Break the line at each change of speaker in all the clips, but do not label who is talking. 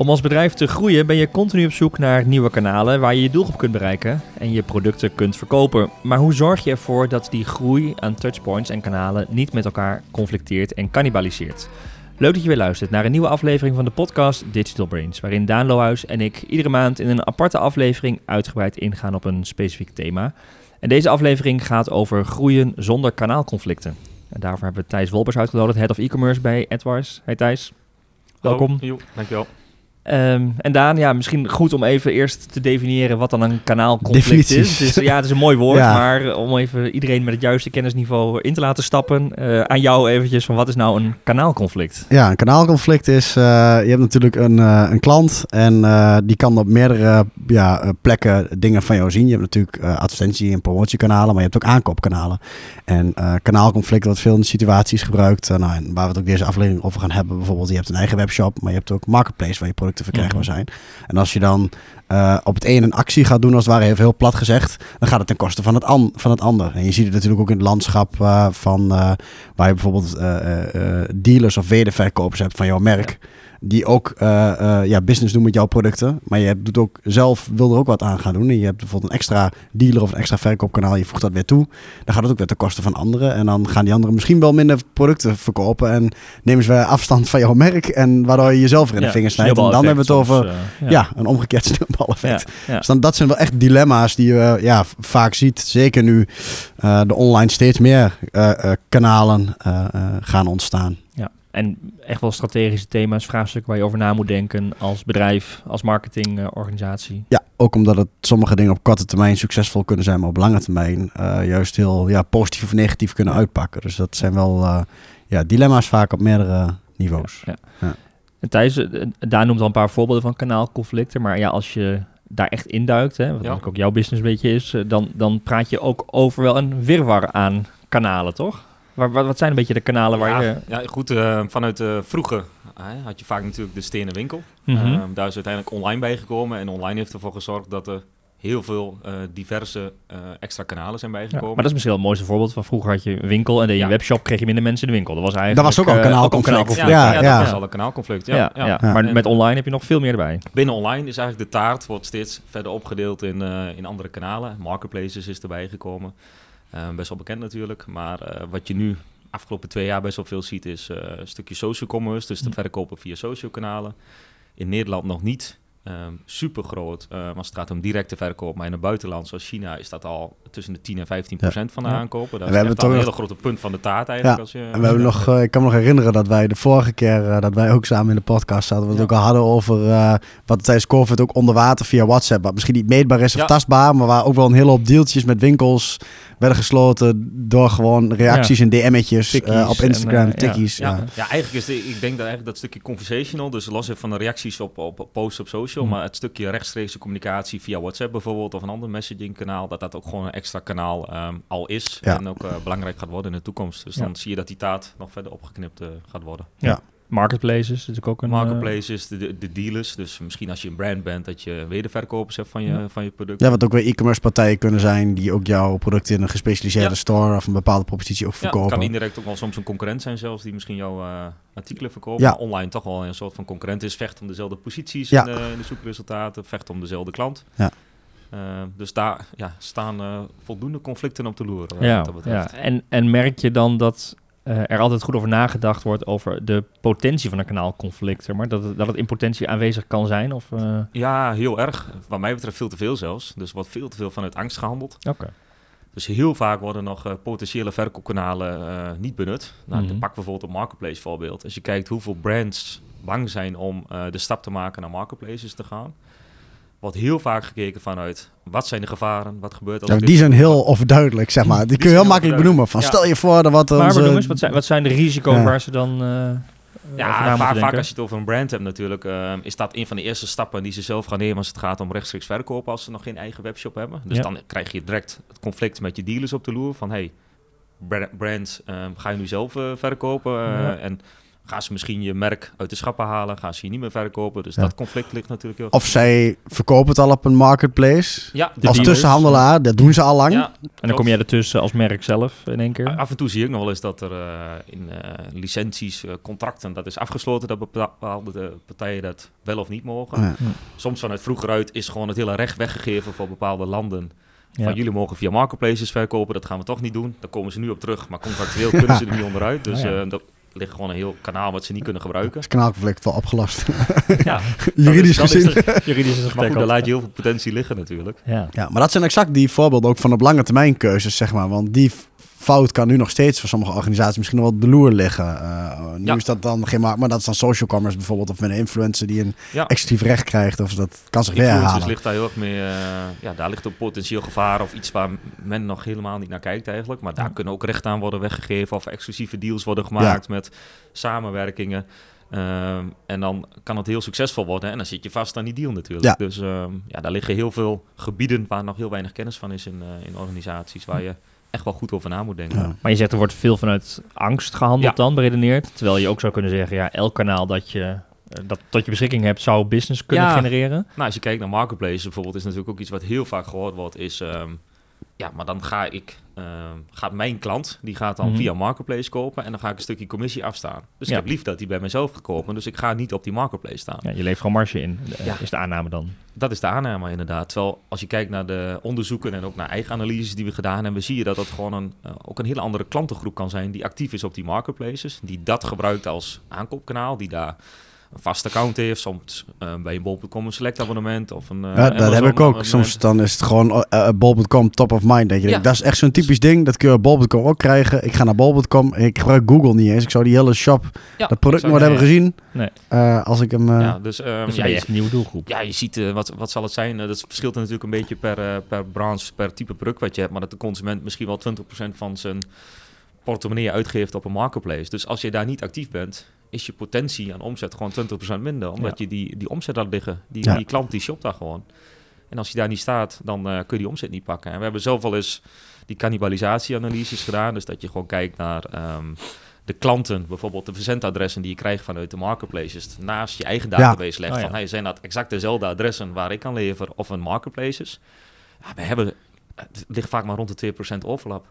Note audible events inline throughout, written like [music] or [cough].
Om als bedrijf te groeien ben je continu op zoek naar nieuwe kanalen waar je je doelgroep kunt bereiken en je producten kunt verkopen. Maar hoe zorg je ervoor dat die groei aan touchpoints en kanalen niet met elkaar conflicteert en cannibaliseert? Leuk dat je weer luistert naar een nieuwe aflevering van de podcast Digital Brains, waarin Daan Lohuis en ik iedere maand in een aparte aflevering uitgebreid ingaan op een specifiek thema. En deze aflevering gaat over groeien zonder kanaalconflicten. En daarvoor hebben we Thijs Wolbers uitgenodigd, Head of E-Commerce bij Edwards. Hey Thijs, welkom.
Jo, dankjewel.
Um, en Daan, ja, misschien goed om even eerst te definiëren wat dan een kanaalconflict is. Dus, ja, het is een mooi woord, [laughs]
Ja.
maar om even iedereen met het juiste kennisniveau in te laten stappen, eh, aan jou eventjes van wat is nou een kanaalconflict?
Ja, een kanaalconflict is, eh, je hebt natuurlijk een, eh, een klant en die kan op meerdere ja, plekken dingen van jou zien. Je hebt natuurlijk advertentie- en promotiekanalen, maar je hebt ook aankoopkanalen. En kanaalconflict wordt veel in situaties gebruikt. nou, en waar we het ook deze aflevering over gaan hebben, bijvoorbeeld je hebt een eigen webshop, maar je hebt ook marketplace waar je producten verkrijgbaar
Mhm.
zijn. En als je dan eh, op het een een actie gaat doen, als het ware even heel plat gezegd, dan gaat het ten koste van het, an van het ander. En je ziet het natuurlijk ook in het landschap eh, van eh, waar je bijvoorbeeld dealers of wederverkopers hebt van jouw merk. Die ook eh, eh, ja, business doen met jouw producten. Maar je doet ook zelf, wil er ook wat aan gaan doen. En je hebt bijvoorbeeld een extra dealer of een extra verkoopkanaal. Je voegt dat weer toe. Dan gaat het ook weer ten koste van anderen. En dan gaan die anderen misschien wel minder producten verkopen. En nemen ze weer afstand van jouw merk. En waardoor je jezelf weer in de
Ja,
vingers snijdt. En dan hebben we het over
soms, eh,
ja. een omgekeerd [laughs] sneeuwbaleffect.
Ja, ja.
Dus dan, dat zijn wel echt dilemma's die je ja, vaak ziet. Zeker nu de online steeds meer kanalen gaan ontstaan.
En echt wel strategische thema's, vraagstukken waar je over na moet denken als bedrijf, als marketingorganisatie.
Ja, ook omdat het sommige dingen op korte termijn succesvol kunnen zijn, maar op lange termijn eh, juist heel ja, positief of negatief kunnen uitpakken. Dus dat zijn wel eh, ja, dilemma's vaak op meerdere niveaus.
Ja.
Ja.
En Thijs, eh, Daan noemt al een paar voorbeelden van kanaalconflicten, maar ja, als je daar echt induikt, hè, wat
Ja.
ook jouw business een beetje is, dan, dan praat je ook over wel een wirwar aan kanalen, toch? Waar, wat, wat zijn een beetje de kanalen waar
ja,
je...
ja, goed, eh, vanuit de vroege eh, had je vaak natuurlijk de stenen winkel.
Mhm.
Ehm, daar is uiteindelijk online bijgekomen. En online heeft ervoor gezorgd dat er heel veel eh, diverse eh, extra kanalen zijn
Ja,
bijgekomen.
maar dat is misschien wel het mooiste voorbeeld van vroeger had je een winkel en deed je
Ja.
webshop, kreeg je minder mensen in de winkel. Dat was eigenlijk...
Dat was ook al een kanaalconflict.
ja,
Ja,
ja,
ja.
dat is al een kanaalconflict. Ja,
Ja,
ja,
ja.
Ja.
maar
En
met online heb je nog veel meer erbij.
Binnen online is eigenlijk de taart wordt steeds verder opgedeeld in, eh, in andere kanalen. Marketplaces is erbij gekomen. Eh, best wel bekend natuurlijk. Maar eh, wat je nu afgelopen twee jaar best wel veel ziet is eh, een stukje social commerce. Dus de
Hm.
verkopen via social kanalen. In Nederland nog niet super groot als het gaat om directe verkoop. Maar in het buitenland zoals China is dat al tussen de 10 en 15 procent van de
Ja.
aankopen. Dat
En
is
we
echt een hele grote punt van de taart eigenlijk. Als je,
En we hebben nog, eh, ik kan me nog herinneren dat wij de vorige keer eh, dat wij ook samen in de podcast zaten, we het ook al hadden over eh, wat tijdens COVID ook onder water via WhatsApp, wat misschien niet meetbaar is of
Ja.
tastbaar, maar waar ook wel een hele hoop deeltjes met winkels werden gesloten door gewoon reacties en DM'tjes eh, op Instagram,
en, ja.
tikkies.
Ja,
Ja.
ja. eigenlijk is de, ik denk dat eigenlijk dat stukje conversational, dus los even van de reacties op, op posts op social,
Hmm.
maar het stukje rechtstreekse communicatie via WhatsApp bijvoorbeeld of een ander messaging kanaal, dat dat ook gewoon extra kanaal ehm, al is
Ja.
en ook eh, belangrijk gaat worden in de toekomst. Dus
Ja.
dan zie je dat die taart nog verder opgeknipt eh, gaat worden.
Marketplaces is natuurlijk ook een... eh,
Marketplaces, de, de, de dealers, dus misschien als je een brand bent dat je wederverkopers hebt van je,
Ja.
van je product.
Ja, wat ook weer e-commerce partijen kunnen zijn die ook jouw product in een gespecialiseerde
Ja.
store of een bepaalde propositie ook
Ja,
verkopen.
kan indirect ook wel soms een concurrent zijn zelfs, die misschien jouw eh, artikelen verkopen.
Ja.
Maar online toch wel een soort van concurrent is. Vecht om dezelfde posities
Ja.
in, de, in de zoekresultaten, vecht om dezelfde klant.
Ja.
Eh, dus daar ja, staan eh, voldoende conflicten op de loer. eh,
Ja. En, en merk je dan dat eh, er altijd goed over nagedacht wordt over de potentie van een kanaalconflict, zeg maar? Dat het, dat het in potentie aanwezig kan zijn? Of,
Ja, heel erg. Wat mij betreft veel te veel zelfs. Dus wordt veel te veel vanuit angst gehandeld.
Oké.
Dus heel vaak worden nog potentiële verkoopkanalen niet benut. Nou,
Mhm.
Pak bijvoorbeeld een marketplace voorbeeld. Als je kijkt hoeveel brands bang zijn om de stap te maken naar marketplaces te gaan. Wordt heel vaak gekeken vanuit wat zijn de gevaren, wat gebeurt als
Ja,
ik
die zijn heel overduidelijk, zeg maar. Die
Die
kun je heel makkelijk benoemen. Van,
Ja.
Stel je voor dat wat
Maar
onze...
benoem eens, wat zijn, wat zijn de risico's
Ja.
waar ze dan eh
Ja, vaak, vaak als je het over een brand hebt natuurlijk, eh, is dat een van de eerste stappen die ze zelf gaan nemen als het gaat om rechtstreeks verkopen als ze nog geen eigen webshop hebben. Dus
Ja.
dan krijg je direct het conflict met je dealers op de loer van hey, bra- brand, eh, ga je nu zelf eh, verkopen? Eh,
Ja.
En gaan ze misschien je merk uit de schappen halen, gaan ze je niet meer verkopen. Dus
Ja.
dat conflict ligt natuurlijk heel
Of zij verkopen het al op een marketplace.
Ja,
De
als
dealers.
tussenhandelaar, dat doen ze al lang.
Ja,
En dan kom jij ertussen als merk zelf in één keer.
Af en toe zie ik nog wel eens dat er eh, in eh, licenties, eh, contracten, dat is afgesloten dat bepaalde partijen dat wel of niet mogen.
Ja.
Soms vanuit vroeger uit is gewoon het hele recht weggegeven voor bepaalde landen.
Ja.
Van jullie mogen via marketplaces verkopen, dat gaan we toch niet doen. Daar komen ze nu op terug, maar contractueel [laughs] kunnen ze er niet onderuit. Dus
ja.
dat ligt gewoon een heel kanaal wat ze niet kunnen gebruiken.
is kanaalconflict wel opgelost. [laughs]
Ja, [laughs]
Juridisch
dat is-
gezien. [laughs]
Juridisch is het
Maar goed, daar laat je heel veel potentie liggen natuurlijk.
Ja.
Ja, maar dat zijn exact die voorbeelden ook van op lange termijn keuzes, zeg maar. Want die fout kan nu nog steeds voor sommige organisaties misschien nog wel de loer liggen. Eh, nu
Ja.
is dat dan geen maar dat is dan social commerce bijvoorbeeld. Of met een influencer die een
Ja.
exclusief recht krijgt. Of dat kan zich
Influencers ligt daar heel erg mee. eh, ja, daar ligt een potentieel gevaar of iets waar men nog helemaal niet naar kijkt eigenlijk. Maar daar
Ja.
kunnen ook rechten aan worden weggegeven of exclusieve deals worden gemaakt met samenwerkingen. Ehm, en dan kan het heel succesvol worden en dan zit je vast aan die deal natuurlijk.
Ja.
Dus ehm, ja, daar liggen heel veel gebieden waar nog heel weinig kennis van is in, eh, in organisaties. Waar je echt wel goed over na moet denken.
Ja.
Maar je zegt er wordt veel vanuit angst gehandeld
Ja.
dan, beredeneerd. Terwijl je ook zou kunnen zeggen, ja, elk kanaal dat je eh, dat tot je beschikking hebt, zou business kunnen
Ja.
genereren.
Nou, als je kijkt naar marketplaces bijvoorbeeld, is natuurlijk ook iets wat heel vaak gehoord wordt, is ehm, ja, maar dan ga ik, ehm, gaat mijn klant, die gaat dan
Mhm.
via marketplace kopen en dan ga ik een stukje commissie afstaan. Dus
Ja.
ik heb lief dat hij bij mezelf gaat kopen, dus ik ga niet op die marketplace staan.
Ja, je levert gewoon marge in, eh,
Ja.
is de aanname dan.
Dat is de aanname inderdaad. Terwijl als je kijkt naar de onderzoeken en ook naar eigen analyses die we gedaan hebben, zie je dat dat gewoon een, eh, ook een hele andere klantengroep kan zijn die actief is op die marketplaces. Die dat gebruikt als aankoopkanaal, die daar een vast account heeft, soms eh, bij een bol.com een select abonnement of een eh,
Ja, dat heb ik ook.
abonnement.
Soms dan is het gewoon eh, eh, bol.com top of mind. Denk je.
Ja.
Dat is echt zo'n typisch ding. Dat kun je op bol.com ook krijgen. Ik ga naar bol.com. Ik gebruik Google niet eens. Ik zou die hele shop,
Ja,
dat product nooit hebben gezien.
Nee.
Eh, als ik hem...
Ja, dus, ehm,
Dus
ja,
je nieuwe doelgroep.
ja, je ziet, wat, wat zal het zijn? Dat verschilt natuurlijk een beetje per, per branche, per type product wat je hebt. Maar dat de consument misschien wel 20% van zijn portemonnee uitgeeft op een marketplace. Dus als je daar niet actief bent, is je potentie aan omzet gewoon 20% minder. Omdat
Ja.
je die, die omzet laat liggen. Die,
Ja.
die klant die shopt daar gewoon. En als je daar niet staat, dan eh, kun je die omzet niet pakken. En we hebben zelf al eens die cannibalisatieanalyses gedaan. Dus dat je gewoon kijkt naar ehm, de klanten, bijvoorbeeld de verzendadressen die je krijgt vanuit de marketplaces, naast je eigen
Ja.
database legt.
Oh ja.
van, hey, zijn dat exact dezelfde adressen waar ik kan leveren of een marketplaces? Ja, we hebben, het ligt vaak maar rond de 2% overlap.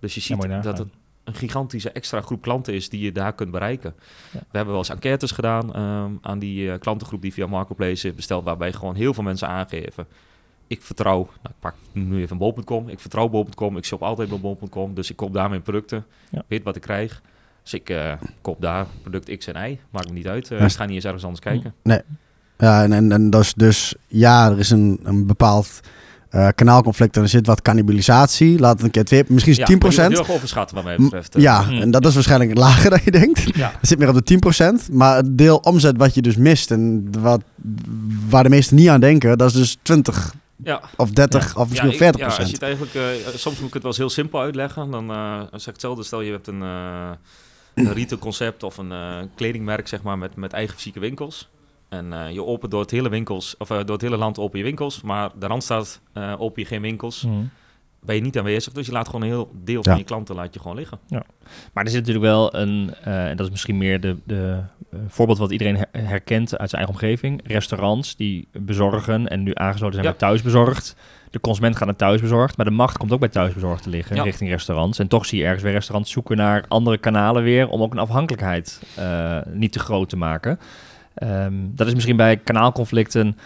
Dus je ziet dat het een gigantische extra groep klanten is die je daar kunt bereiken.
Ja.
We hebben wel eens enquêtes gedaan ehm, aan die eh, klantengroep die via Marketplace heeft besteld, waarbij gewoon heel veel mensen aangeven. Ik vertrouw, nou, ik pak nu even bol.com, ik vertrouw bol.com, ik shop altijd bij bol.com, dus ik koop daar mijn producten,
Ja.
weet wat ik krijg. Dus ik eh, koop daar product X en Y, maakt me niet uit. Eh,
Ja.
ik ga niet eens ergens anders kijken.
Ja, en, en, en dat is dus, ja, er is een, een bepaald eh, kanaalconflict en er zit wat cannibalisatie. Laat het een keer twee, misschien is
Ja,
het 10%.
die wordt heel erg overschat wat mij betreft. eh.
Ja,
Mm.
en dat is waarschijnlijk lager dan [laughs] je denkt.
Ja.
Zit meer op de 10%. Maar het deel omzet wat je dus mist en wat, waar de meesten niet aan denken, dat is dus 20
ja.
of 30 of misschien
ja,
wel
ik-
40%.
Ja, als je het eigenlijk, eh, soms moet ik het wel eens heel simpel uitleggen. Dan zeg ik hetzelfde. Stel je hebt een, eh een retail concept of een kledingmerk zeg maar, met, met eigen fysieke winkels. En eh, je opent door het hele winkels, of eh, door het hele land open je winkels, maar de Randstad eh open je geen winkels.
Mhm.
Ben je niet aanwezig, dus je laat gewoon een heel deel
Ja.
van je klanten laat je gewoon liggen.
Maar er zit natuurlijk wel een, eh, en dat is misschien meer de, de eh, voorbeeld wat iedereen her- herkent uit zijn eigen omgeving. Restaurants die bezorgen en nu aangesloten zijn
Ja.
bij thuisbezorgd. De consument gaat naar thuisbezorgd, maar de macht komt ook bij thuisbezorgd te liggen
Ja.
richting restaurants. En toch zie je ergens weer restaurants zoeken naar andere kanalen weer om ook een afhankelijkheid eh, niet te groot te maken. Ehm, dat is misschien bij kanaalconflicten.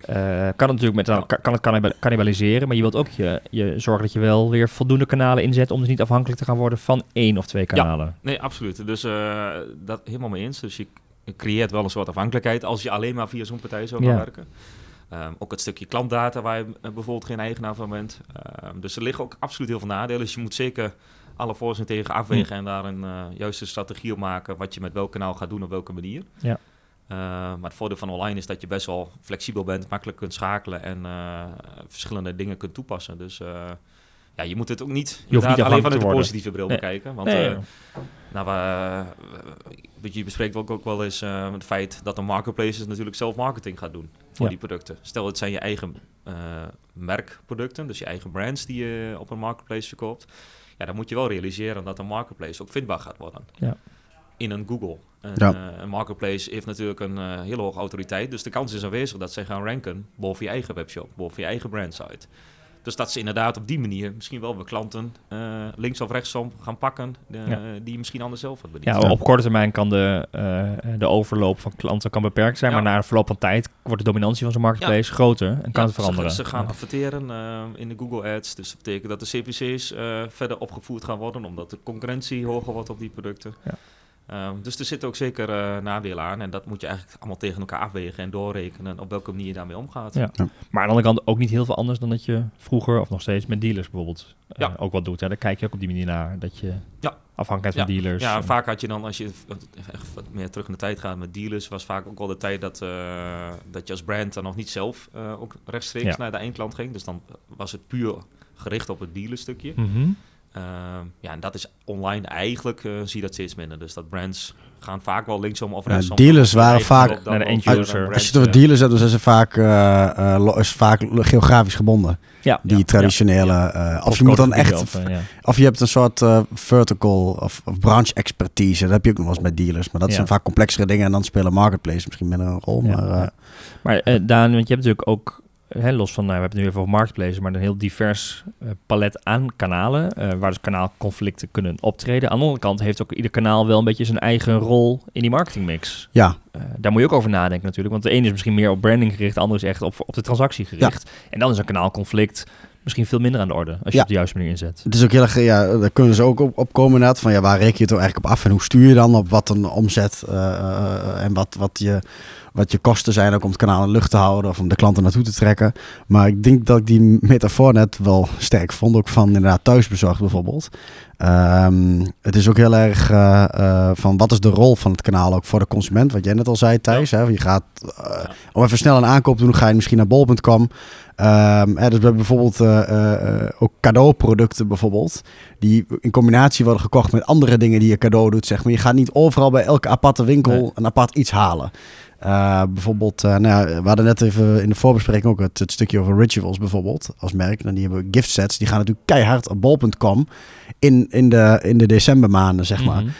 eh, kan het natuurlijk met
Ja.
kan het cannibal- cannibaliseren, maar je wilt ook je, je zorgen dat je wel weer voldoende kanalen inzet om dus niet afhankelijk te gaan worden van één of twee kanalen.
Nee, absoluut. Dus eh, dat helemaal mee eens. Dus je creëert wel een soort afhankelijkheid als je alleen maar via zo'n partij zou gaan
Ja.
werken. Ehm, ook het stukje klantdata waar je eh, bijvoorbeeld geen eigenaar van bent. Ehm, dus er liggen ook absoluut heel veel nadelen. Dus je moet zeker alle voor's en tegen afwegen en daar een juiste strategie op maken wat je met welk kanaal gaat doen op welke manier.
Ja.
Ehm, maar het voordeel van online is dat je best wel flexibel bent, makkelijk kunt schakelen en eh, verschillende dingen kunt toepassen. Dus eh, ja, je moet het ook niet,
niet
inderdaad alleen
afhankelijk
vanuit de positieve bril
Nee.
bekijken. Want
Nee,
eh, nou, je bespreekt ook, ook wel eens eh, het feit dat een marketplace natuurlijk zelf marketing gaat doen voor
Ja.
die producten. Stel, het zijn je eigen eh, merkproducten, dus je eigen brands die je op een marketplace verkoopt. Ja, dan moet je wel realiseren dat een marketplace ook vindbaar gaat worden.
Ja.
In een Google. En,
Ja.
eh, een marketplace heeft natuurlijk een eh, hele hoge autoriteit. Dus de kans is aanwezig dat zij gaan ranken boven je eigen webshop, boven je eigen brandsite. Dus dat ze inderdaad op die manier misschien wel weer klanten eh, links of rechtsom gaan pakken
Ja.
die je misschien anders zelf had bediend.
Ja, op korte termijn kan de, eh, de overloop van klanten kan beperkt zijn,
Ja.
maar na een verloop van tijd wordt de dominantie van zo'n marketplace groter en kan
Ja,
het veranderen.
Ze, ze gaan
Ja.
adverteren in de Google Ads. Dus dat betekent dat de CPC's eh, verder opgevoerd gaan worden, omdat de concurrentie hoger wordt op die producten.
Ja.
Ehm, dus er zitten ook zeker eh, nadelen aan. En dat moet je eigenlijk allemaal tegen elkaar afwegen en doorrekenen op welke manier je daarmee omgaat.
Ja. Maar aan de andere kant ook niet heel veel anders dan dat je vroeger of nog steeds met dealers bijvoorbeeld eh,
Ja.
ook wat doet. Hè. Daar kijk je ook op die manier naar, dat je
Ja.
afhankelijk van dealers.
Ja,
en-
vaak had je dan, als je echt wat meer terug in de tijd gaat met dealers, was vaak ook wel de tijd dat, eh, dat je als brand dan nog niet zelf eh, ook rechtstreeks
Ja.
naar de eindklant ging. Dus dan was het puur gericht op het dealerstukje. Ehm, ja, en dat is online eigenlijk, eh, zie je dat steeds minder. Dus dat brands gaan vaak wel linksom of
Ja,
rechtsom.
dealers waren vaak-
Naar de end
verder
user.
Als je het dealers hebt, dan zijn ze vaak, eh, eh, is vaak geografisch gebonden.
Ja,
Die
ja,
traditionele.
ja.
eh, of je moet dan echt.
of, eh, ja.
Of je hebt een soort eh, vertical of, of branch expertise. Dat heb je ook nog wel eens met dealers. Maar dat
Ja.
zijn vaak complexere dingen. En dan spelen marketplace misschien minder een rol.
Ja,
maar, eh,
ja. Maar eh, Daan, want je hebt natuurlijk ook, hè, los van, nou, we hebben het nu even over marketplaces, maar een heel divers eh, palet aan kanalen, eh, waar dus kanaalconflicten kunnen optreden. Aan de andere kant heeft ook ieder kanaal wel een beetje zijn eigen rol in die marketingmix.
ja,
Eh, daar moet je ook over nadenken natuurlijk, want de ene is misschien meer op branding gericht, de andere is echt op, op de transactie gericht. En dan is een kanaalconflict misschien veel minder aan de orde, als je
Ja.
op de juiste manier inzet.
het is ook heel erg. Ja, daar kunnen ze ook op, op komen inderdaad. Van ja, waar reken je het nou eigenlijk op af? En hoe stuur je dan op wat een omzet en wat, wat, je, wat je kosten zijn ook om het kanaal in lucht te houden of om de klanten naartoe te trekken. Maar ik denk dat ik die metafoor net wel sterk vond. Ook van inderdaad thuisbezorgd bijvoorbeeld. Ehm, het is ook heel erg eh, eh, van wat is de rol van het kanaal ook voor de consument. Wat jij net al zei Thijs. Hè? Je gaat eh, om even snel een aankoop te doen, ga je misschien naar bol.com. Ehm, hè, dus we hebben bijvoorbeeld ook cadeauproducten bijvoorbeeld. Die in combinatie worden gekocht met andere dingen die je cadeau doet. Zeg maar. Je gaat niet overal bij elke aparte winkel
Nee.
een apart iets halen. Eh, bijvoorbeeld, eh, nou ja, we hadden net even in de voorbespreking ook het, het stukje over Rituals bijvoorbeeld als merk. En die hebben gift sets. Die gaan natuurlijk keihard op bol.com in, in, de, in de decembermaanden, zeg maar.
Mhm.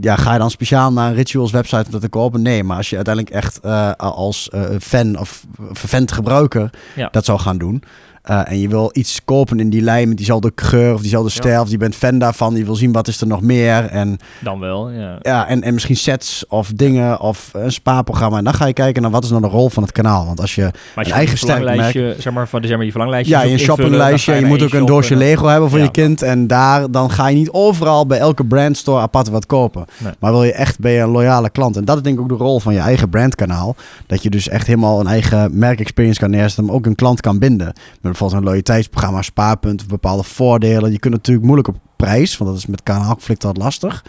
Ja, ga je dan speciaal naar een Rituals website om dat te kopen? Nee, maar als je uiteindelijk echt eh, als fan of vervent gebruiker
Ja.
dat zou gaan doen. Eh, en je wil iets kopen in die lijn met diezelfde geur of diezelfde
Ja.
stijl. Of je bent fan daarvan. Je wil zien wat is er nog meer. En,
Dan wel, ja.
ja, en, en misschien sets of dingen of een spaarprogramma. En dan ga je kijken naar wat is nou de rol van het kanaal. Want als je
Maar als
Een
je
eigen
een
sterk
zeg maar, van, zeg maar je verlanglijstje
ja, je
invullen,
shoppinglijstje.
dan
Je moet ook een doosje Lego hebben voor
Ja.
je kind. En daar dan ga je niet overal bij elke brandstore apart wat kopen.
Nee.
Maar wil je echt ben je een loyale klant. En dat is denk ik ook de rol van je eigen brandkanaal. Dat je dus echt helemaal een eigen merkexperience kan neerzetten. Maar ook een klant kan binden. Met bijvoorbeeld een loyaliteitsprogramma, spaarpunt, of bepaalde voordelen. Je kunt natuurlijk moeilijk op prijs. Want dat is met kanaalconflict altijd lastig.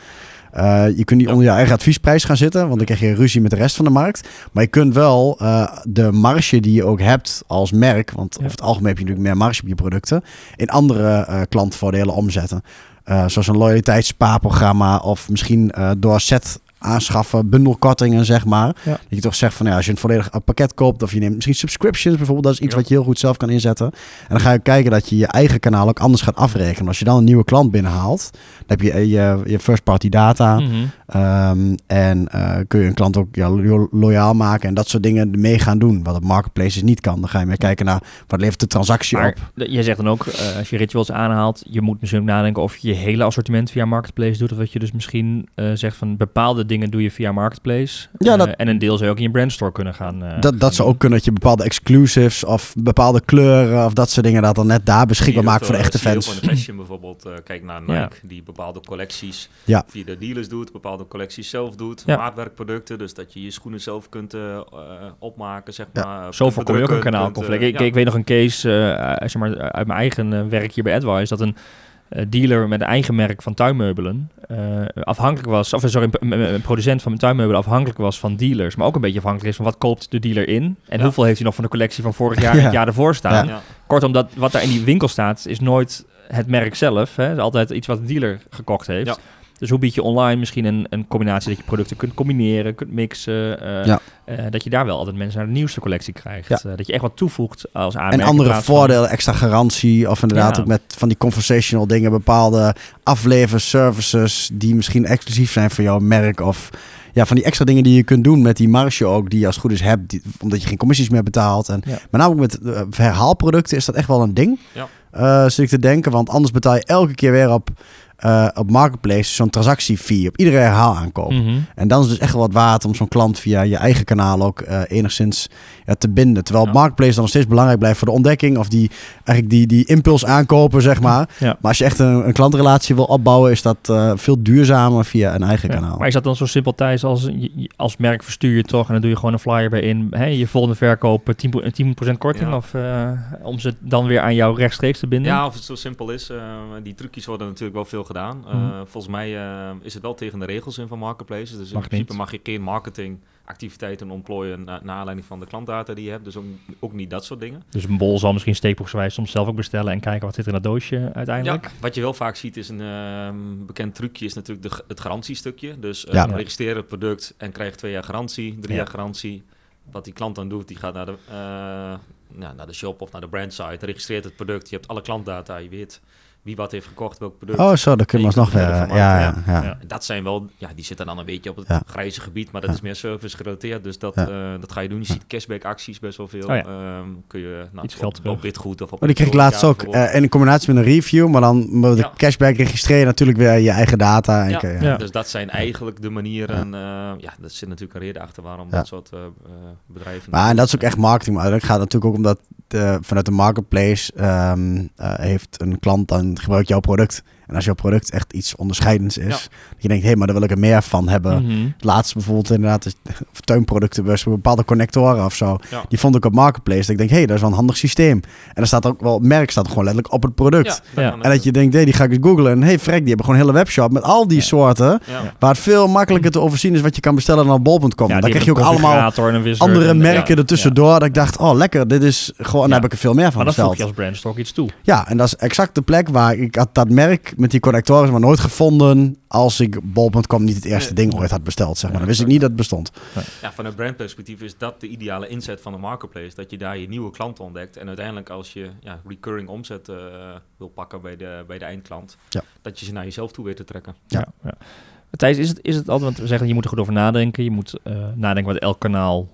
Eh, je kunt niet onder je eigen adviesprijs gaan zitten, want dan krijg je ruzie met de rest van de markt. Maar je kunt wel eh, de marge die je ook hebt als merk, want
Ja.
over het algemeen heb je natuurlijk meer marge op je producten, in andere eh klantvoordelen omzetten. Zoals een loyaliteitsspaarprogramma of misschien door set aanschaffen, bundelkortingen zeg maar.
Ja.
Dat je toch zegt van ja, als je een volledig pakket koopt of je neemt misschien subscriptions bijvoorbeeld, dat is iets
Ja.
wat je heel goed zelf kan inzetten. En dan ga je kijken dat je je eigen kanaal ook anders gaat afrekenen. Als je dan een nieuwe klant binnenhaalt, dan heb je eh, je, je first party data.
Mhm.
Ehm, en eh, kun je een klant ook ja, lo- loyaal maken en dat soort dingen mee gaan doen. Wat op marketplaces niet kan. Dan ga je meer kijken naar wat levert de transactie
Maar
op.
jij zegt dan ook, eh, als je rituals aanhaalt, je moet misschien ook nadenken of je je hele assortiment via Marketplace doet. Of dat je dus misschien eh, zegt van bepaalde dingen doe je via Marketplace.
Ja,
Eh, en een deel zou je ook in je brandstore kunnen gaan. eh,
Dat,
gaan
dat zou ook kunnen dat je bepaalde exclusives of bepaalde kleuren of dat soort dingen dat dan net daar beschikbaar
je
maakt voor de
heel
echte
je
fans.
heel in de fashion bijvoorbeeld. eh, kijk naar Nike,
Ja.
die bepaalde collecties
Ja.
via de dealers doet, bepaalde collecties zelf doet.
Ja.
Maatwerkproducten, dus dat je je schoenen zelf kunt eh, eh, opmaken, zeg
Ja.
maar.
Zo voorkom je ook een kanaalconflict. ik,
eh,
ik weet nog een case eh, eh, zeg maar, uit mijn eigen eh, werk hier bij Advice, dat een eh, dealer met een eigen merk van tuinmeubelen eh, afhankelijk was, of eh, sorry, een, producent van tuinmeubelen afhankelijk was van dealers, maar ook een beetje afhankelijk is van wat koopt de dealer in en
Ja.
hoeveel heeft hij nog van de collectie van vorig jaar en
Ja.
het jaar ervoor staan.
ja. Ja.
Kortom, dat, wat daar in die winkel staat is nooit het merk zelf. Hè? Het is altijd iets wat de dealer gekocht heeft. Dus hoe bied je online misschien een, een combinatie dat je producten kunt combineren, kunt mixen. eh,
Ja.
eh, dat je daar wel altijd mensen naar de nieuwste collectie krijgt.
Ja.
Eh, dat je echt wat toevoegt als aanmerk.
En andere
van-
voordelen, extra garantie. Of inderdaad
Ja.
ook met van die conversational dingen. Bepaalde aflevers, services die misschien exclusief zijn voor jouw merk. Of ja, van die extra dingen die je kunt doen met die marge ook. Die je als het goed is hebt. Die, omdat je geen commissies meer betaalt. En
Ja.
met name ook met eh, herhaalproducten is dat echt wel een ding.
Ja.
Eh, zit ik te denken. Want anders betaal je elke keer weer op, eh, op Marketplace zo'n transactiefee. Op iedere herhaal aankoop.
Mhm.
En dan is het dus echt wel wat waard om zo'n klant via je eigen kanaal ook eh, enigszins ja, te binden. Terwijl
Ja.
Marketplace dan nog steeds belangrijk blijft voor de ontdekking of die, eigenlijk die, die impuls aankopen, zeg maar.
Ja.
Maar als je echt een, een klantrelatie wil opbouwen, is dat eh, veel duurzamer via een eigen
Ja,
kanaal.
Maar is dat dan zo simpel, Thijs, als, als merk verstuur je toch en dan doe je gewoon een flyer bij in. Hè, je volgende verkoop eh, 10%, pro- 10 korting
Ja.
of eh, om ze dan weer aan jou rechtstreeks te binden?
Ja, of het zo simpel is. eh, die trucjes worden natuurlijk wel veel gedaan. Eh,
Mhm.
volgens mij eh, is het wel tegen de regels in van marketplaces. Dus in
Mag
principe
niet.
mag je geen marketingactiviteiten ontplooien na, naar aanleiding van de klantdata die je hebt. Dus ook, ook niet dat soort dingen.
Dus een bol zal misschien steekproefsgewijs soms zelf ook bestellen en kijken wat zit er in dat doosje uiteindelijk.
Ja, wat je wel vaak ziet is een ehm, bekend trucje is natuurlijk de, het garantiestukje. Dus eh,
Ja.
registreer het product en krijg twee jaar garantie, drie
Ja.
jaar garantie. Wat die klant dan doet, die gaat naar de, ja, naar de shop of naar de brandsite, registreert het product. Je hebt alle klantdata, je weet wie wat heeft gekocht, welk product.
Oh, zo, dan kun je
Je
maar alsnog
kunt
weer.
er
eh, Ja, ja,
verder
ja.
Ja.
Dat zijn wel, ja, die zitten dan een beetje op het
Ja.
grijze gebied, maar dat
Ja.
is meer service gerelateerd. Dus dat,
Ja.
eh, dat ga je doen. Je ziet cashback acties best wel veel.
Oh ja.
Ehm, kun je nou,
Iets
op-
geld terug.
op witgoed of op
Maar die kreeg ik laatst ook eh, in combinatie met een review, maar dan de
Ja.
cashback registreer je natuurlijk weer je eigen data. En
Ja.
kun je-
Ja.
Dus dat zijn eigenlijk de manieren. eh ja, er zit natuurlijk een reden achter waarom
Ja.
dat soort eh, eh, bedrijven.
Maar en dat is ook echt marketing. Maar uiteindelijk gaat het natuurlijk ook omdat de, vanuit de marketplace ehm, eh, heeft een klant dan gebruikt jouw product. En als jouw product echt iets onderscheidends is,
Ja.
dat je denkt, hé, maar daar wil ik er meer van hebben. Het laatste bijvoorbeeld inderdaad, is- of tuinproducten, dus bepaalde connectoren of zo.
Ja.
Die vond ik op Marketplace. Dat ik denk, hé, dat is wel een handig systeem. En er staat ook wel, het merk staat gewoon letterlijk op het product.
Ja.
En dat je denkt, hé, die ga ik eens googlen. En hey, frek, die hebben gewoon een hele webshop met al die
Ja.
soorten.
Ja.
Waar het veel makkelijker te overzien is wat je kan bestellen dan op bol.com.
Ja,
dan krijg je ook allemaal andere
en-
merken
ja.
ertussendoor. Dat ik dacht, oh lekker, dit is gewoon, daar heb ik er veel meer van
Maar dan voeg
besteld.
je als brand toch iets toe.
Ja, en dat is exact de plek waar ik had dat merk met die connectoren maar nooit gevonden als ik bol.com niet het eerste ding ooit had besteld. Zeg maar. Dan wist ik niet dat het bestond.
Ja, vanuit brandperspectief is dat de ideale inzet van de marketplace. Dat je daar je nieuwe klanten ontdekt. En uiteindelijk als je ja, recurring omzet eh, wil pakken bij de, bij de eindklant,
Ja.
dat je ze naar jezelf toe weet te trekken.
Ja.
Ja. Ja, Thijs, is het, is het altijd, want we zeggen je moet er goed over nadenken. Je moet eh, nadenken wat elk kanaal,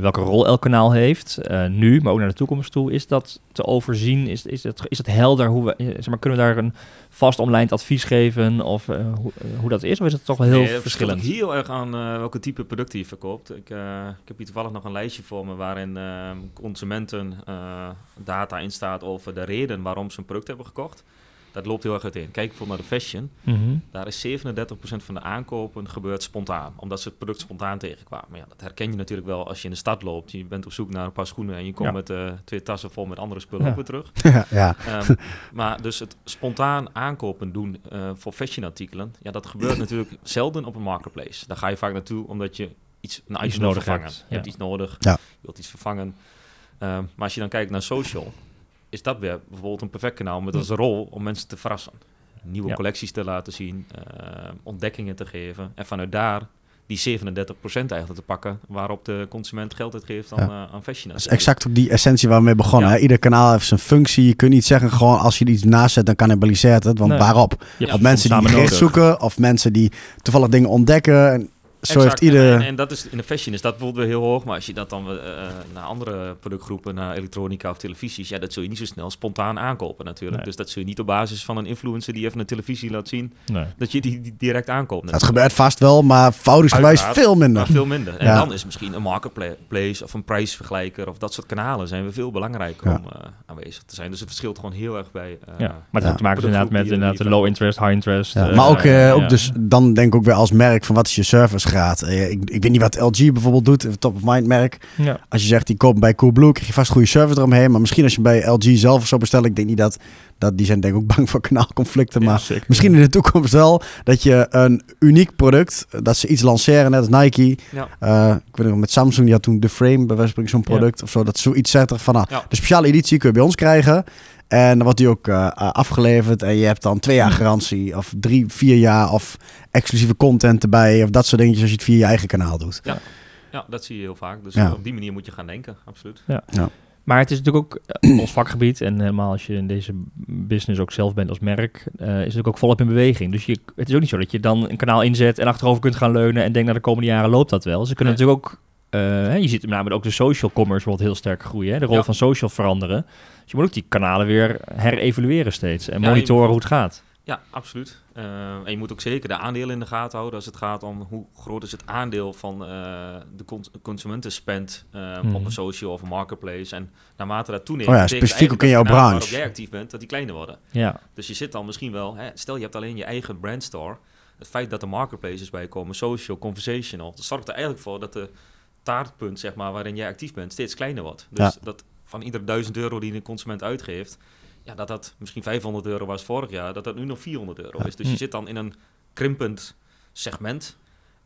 welke rol elk kanaal heeft. eh, nu, maar ook naar de toekomst toe. Is dat te overzien? Is, is, het, is het helder? Hoe we, eh, zeg maar, kunnen we daar een vast omlijnd advies geven? Of eh, hoe, eh, hoe dat is? Of is het toch wel heel
Nee, het
verschillend?
verschilt heel erg aan eh, welke type producten je verkoopt. Ik, eh, ik heb hier toevallig nog een lijstje voor me waarin eh, consumenten eh, data in staat over de reden waarom ze een product hebben gekocht. Dat loopt heel erg uiteen. Kijk bijvoorbeeld naar de fashion.
Mhm.
Daar is 37% van de aankopen gebeurt spontaan. Omdat ze het product spontaan tegenkwamen. Maar ja, dat herken je natuurlijk wel als je in de stad loopt. Je bent op zoek naar een paar schoenen en je komt
Ja.
met eh, twee tassen vol met andere spullen
Ja.
ook weer terug. [laughs]
ja, ja.
Ehm, maar dus het spontaan aankopen doen eh, voor fashionartikelen, ja, dat gebeurt [clears throat] natuurlijk zelden op een marketplace. Daar ga je vaak naartoe omdat je iets, een
Iets
item
nodig
vervangen.
hebt,
Je hebt iets nodig, je wilt iets vervangen. Ehm, maar als je dan kijkt naar social, is dat weer bijvoorbeeld een perfect kanaal met als rol om mensen te verrassen. Nieuwe
Ja.
collecties te laten zien, eh, ontdekkingen te geven. En vanuit daar die 37% eigenlijk te pakken waarop de consument geld uitgeeft aan,
Ja.
eh, aan fashion.
Dat is exact ook die essentie waar we mee begonnen.
Ja.
Ieder kanaal heeft zijn functie. Je kunt niet zeggen gewoon als je iets naast zet, dan cannibaliseert het. Want
Nee.
waarop?
Het
mensen die gericht zoeken of mensen die toevallig dingen ontdekken. En zo
Exact.
heeft ieder...
En, en dat is in de fashion is dat bijvoorbeeld weer heel hoog. Maar als je dat dan eh, naar andere productgroepen, naar elektronica of televisies, ja, dat zul je niet zo snel spontaan aankopen natuurlijk.
Nee.
Dus dat zul je niet op basis van een influencer die even een televisie laat zien,
Nee.
dat je die, die direct aankoopt.
Dat gebeurt vast wel, maar voudingsgewijs veel minder.
Maar veel minder. En
Ja.
dan is misschien een marketplace of een prijsvergelijker of dat soort kanalen zijn we veel belangrijker
Ja.
om eh, aanwezig te zijn. Dus het verschilt gewoon heel erg bij. eh,
Ja, maar het heeft te maken dus inderdaad met inderdaad low interest, high interest.
Ja, maar ook,
ja.
ook dus, dan denk ik ook weer als merk van wat is je servicegraad? Eh, ik, ik weet niet wat LG bijvoorbeeld doet, een top of mind merk.
Ja.
Als je zegt die koopt bij Coolblue, krijg je vast goede service eromheen. Maar misschien als je bij LG zelf zou bestellen, ik denk niet dat, dat die zijn denk ik ook bang voor kanaalconflicten.
Ja,
maar
zeker.
misschien in de toekomst wel dat je een uniek product, dat ze iets lanceren, net als Nike.
Ja.
Eh, ik weet nog met Samsung, die had toen de Frame bij wijze van zo'n product of zo. Dat zoiets zegt er van, nou, de speciale editie kun je bij ons krijgen. En dan wordt die ook eh, afgeleverd. En je hebt dan twee jaar garantie. Of drie, vier jaar. Of exclusieve content erbij. Of dat soort dingetjes als je het via je eigen kanaal doet.
Ja, dat zie je heel vaak. Dus
Ja.
eh, op die manier moet je gaan denken, absoluut.
Maar het is natuurlijk ook eh, [clears throat] ons vakgebied en helemaal als je in deze business ook zelf bent als merk, eh, is het natuurlijk ook volop in beweging. Dus je, het is ook niet zo dat je dan een kanaal inzet en achterover kunt gaan leunen en denkt, nou de komende jaren loopt dat wel. Ze kunnen
Nee.
natuurlijk ook, eh, hè, je ziet met name ook de social commerce wordt heel sterk groeien, hè, de rol
Ja.
van social veranderen. Dus je moet ook die kanalen weer herevalueren steeds en
Ja,
monitoren
moet-
hoe het gaat.
Ja, absoluut. Eh, en je moet ook zeker de aandelen in de gaten houden als het gaat om hoe groot is het aandeel van eh, de cons consumentenspend eh,
Mhm.
op een social of een marketplace. En naarmate dat toeneemt,
Oh ja, specifiek ook in jouw branche.
waarop jij actief bent, dat die kleiner worden.
Ja,
Dus je zit dan misschien wel, hè, stel je hebt alleen je eigen brandstore. Het feit dat er marketplaces bij komen, social, conversational, dat zorgt er eigenlijk voor dat de taartpunt, zeg maar, waarin jij actief bent, steeds kleiner wordt. Dus dat van iedere 1000 euro die een consument uitgeeft, ja, dat dat misschien 500 euro was vorig jaar, dat dat nu nog 400 euro
Ja.
is. Dus je
Hm.
zit dan in een krimpend segment.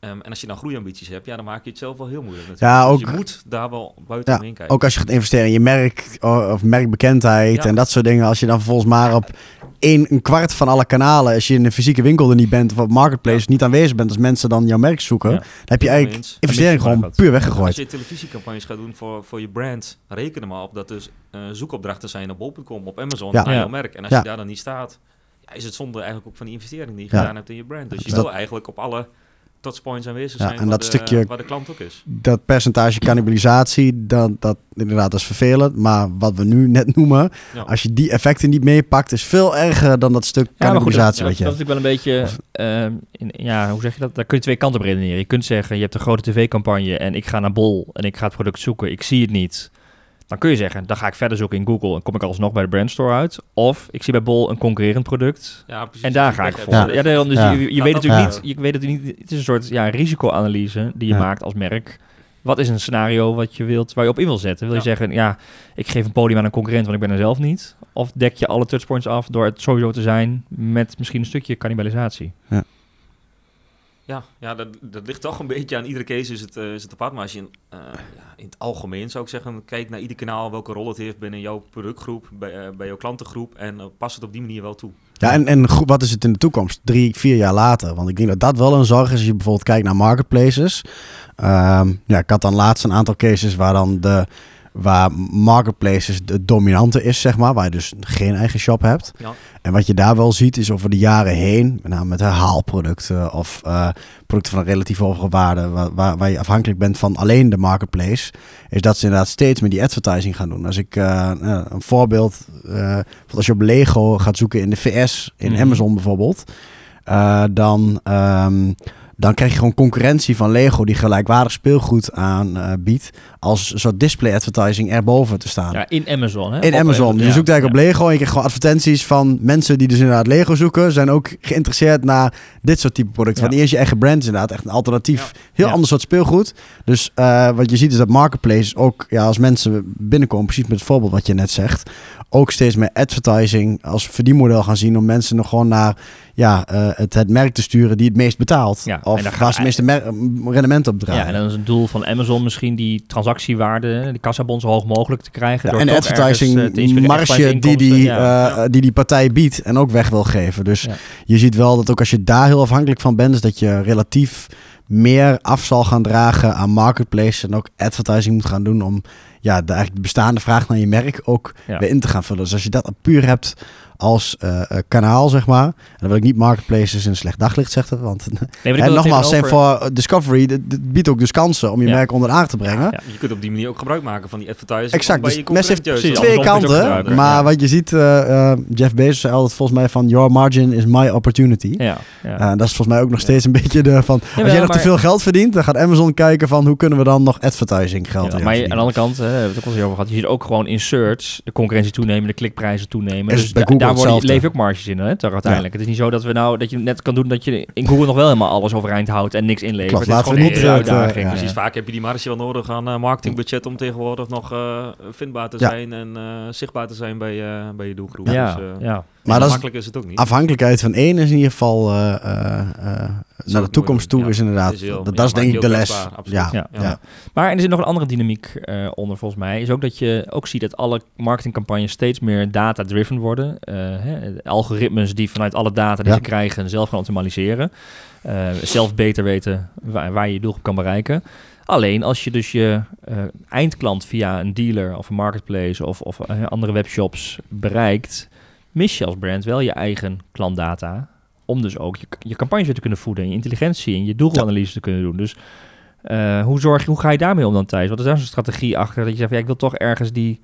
Ehm, en als je dan groeiambities hebt, ja, dan maak je het zelf wel heel moeilijk natuurlijk.
Ja,
Dus
ook-
je moet daar wel buiten
Ja,
omheen kijken.
Ook als je gaat investeren in je merk of merkbekendheid
Ja.
en dat soort dingen. Als je dan vervolgens maar op één, een kwart van alle kanalen, als je in een fysieke winkel er niet bent of op marketplace
Ja.
niet aanwezig bent, als mensen dan jouw merk zoeken,
Ja.
dan heb je eigenlijk investering gewoon puur
Als
weggegooid.
je televisiecampagnes gaat doen voor, voor je brand, reken er maar op dat er eh, zoekopdrachten zijn op bol.com, op Amazon,
Ja.
naar jouw merk. En als
Ja.
je daar dan niet staat, ja, is het zonde eigenlijk ook van die investering die je
Ja.
gedaan hebt in je brand. Dus je
Dus
wil eigenlijk op alle touchpoints aanwezig
Ja,
zijn
en
waar,
dat
de,
stukje-
waar de klant ook is.
Dat percentage cannibalisatie, dat, dat inderdaad dat is vervelend. Maar wat we nu net noemen,
Ja.
als je die effecten niet meepakt, is veel erger dan dat stuk
Ja, dat,
cannibalisatie
dat,
wat je
dat is natuurlijk wel een beetje, ehm, in, ja, hoe zeg je dat? Daar kun je twee kanten op redeneren. Je kunt zeggen, je hebt een grote tv-campagne en ik ga naar Bol en ik ga het product zoeken, ik zie het niet. Dan kun je zeggen, dan ga ik verder zoeken in Google en kom ik alsnog bij de brandstore uit. Of ik zie bij Bol een concurrerend product
Ja, precies.
en daar ga ik voor. Ja, daarom, dus
Ja.
je, je weet natuurlijk
ja.
niet, je weet het niet, het is een soort ja, risicoanalyse die je
Ja.
maakt als merk. Wat is een scenario wat je wilt, waar je op in wil zetten? Wil je zeggen, ja, ik geef een podium aan een concurrent, want ik ben er zelf niet? Of dek je alle touchpoints af door het sowieso te zijn met misschien een stukje cannibalisatie?
Ja, ja dat, dat ligt toch een beetje aan iedere case is het, eh, is het apart. Maar als je in, eh, ja, in het algemeen zou ik zeggen, kijk naar ieder kanaal welke rol het heeft binnen jouw productgroep, bij, eh, bij jouw klantengroep en pas het op die manier wel toe.
Ja, en, en wat is het in de toekomst? Drie, vier jaar later. Want ik denk dat dat wel een zorg is als je bijvoorbeeld kijkt naar marketplaces. Ehm, ja, ik had dan laatst een aantal cases waar dan de waar marketplaces de dominante is, zeg maar, waar je dus geen eigen shop hebt.
Ja.
En wat je daar wel ziet is over de jaren heen, met name met herhaalproducten of eh, producten van een relatief hogere waarde, waar, waar, waar je afhankelijk bent van alleen de marketplace, is dat ze inderdaad steeds meer die advertising gaan doen. Als ik eh, eh, een voorbeeld, eh, als je op Lego gaat zoeken in de VS, in
Mhm.
Amazon bijvoorbeeld, dan, ehm, dan krijg je gewoon concurrentie van Lego die gelijkwaardig speelgoed aanbiedt als een soort display advertising erboven te staan.
Ja, in Amazon. Hè?
In Amazon. Dus je zoekt eigenlijk
ja.
op Lego en je krijgt gewoon advertenties van mensen die dus inderdaad Lego zoeken, zijn ook geïnteresseerd naar dit soort type producten. Want eerst je eigen brand is inderdaad echt een alternatief. Heel ander soort speelgoed. Dus eh, wat je ziet is dat marketplaces ook, ja, als mensen binnenkomen, precies met het voorbeeld wat je net zegt, ook steeds meer advertising als verdienmodel gaan zien om mensen nog gewoon naar ja, eh, het, het merk te sturen die het meest betaalt.
Ja,
of waar ze het meeste rendement op draaien.
Ja, en dan is het doel van Amazon misschien die transactiewaarde, die kassabon zo hoog mogelijk te krijgen.
Ja,
door
en de
toch ergens, eh,
advertising marge die die.
Ja.
eh, die die partij biedt en ook weg wil geven. Dus je ziet wel dat ook als je daar heel afhankelijk van bent, is dat je relatief meer af zal gaan dragen aan marketplace en ook advertising moet gaan doen om ja, de, eigenlijk de bestaande vraag naar je merk ook weer in te gaan vullen. Dus als je dat puur hebt als eh, eh, kanaal, zeg maar, en dan wil ik niet marketplaces in een slecht daglicht zetten, want
Nee, [laughs]
en nogmaals, zijn voor Discovery, dit, biedt ook dus kansen om je
Ja.
merk onder de te brengen.
Ja.
Je kunt op die manier ook gebruik maken van die advertising.
Exact, dus heeft
precies,
twee kanten. Maar
ja.
wat je ziet, eh, eh, Jeff Bezos zei altijd volgens mij van your margin is my opportunity.
Ja, ja.
Eh, dat is volgens mij ook nog
Ja.
steeds een beetje de van. Als jij nog
maar-
te veel geld verdient, dan gaat Amazon kijken van hoe kunnen we dan nog advertising geld
Ja, maar je- aan de andere kant, hè, we hebben het ook al over gehad, je ziet ook gewoon in search de concurrentie toenemen, de klikprijzen toenemen.
Is
dus
bij
da-
Google
daar worden,
hetzelfde.
leef je ook marges in, hè, toch, uiteindelijk. Het is niet zo dat we nou, dat je net kan doen dat je in Google nog wel helemaal alles overeind houdt en niks inlevert.
Klopt,
Het is
laten we
gewoon
niet,
een
eh, eh,
uitdaging.
ja.
Precies,
Ja.
vaak heb je die marge wel nodig aan eh, marketingbudget om tegenwoordig nog eh, vindbaar te
Ja.
zijn en eh, zichtbaar te zijn bij, eh, bij je doelgroep.
Ja,
Dus, eh,
ja.
Maar dat is,
makkelijk is het ook niet.
afhankelijkheid van één is in ieder geval eh, eh, eh, naar de toekomst toe
Ja,
is inderdaad.
is heel-
dat
ja,
is denk ik de les. Ja,
Ja. Maar er zit nog een andere dynamiek eh, onder volgens mij. Is ook dat je ook ziet dat alle marketingcampagnes steeds meer data-driven worden. Eh, hè, algoritmes die vanuit alle data die
Ja.
ze krijgen zelf gaan optimaliseren. Eh, zelf beter weten waar, waar je je doelgroep kan bereiken. Alleen als je dus je eh, eindklant via een dealer of een marketplace of, of andere webshops bereikt, mis je als brand wel je eigen klantdata. Om dus ook je, je campagnes te kunnen voeden en je intelligentie en je doelgroepanalyse te kunnen doen. Dus eh, hoe, zorg hoe ga je daarmee om dan, Thijs? Wat is daar zo'n strategie achter dat je zegt, ja, ik wil toch ergens die,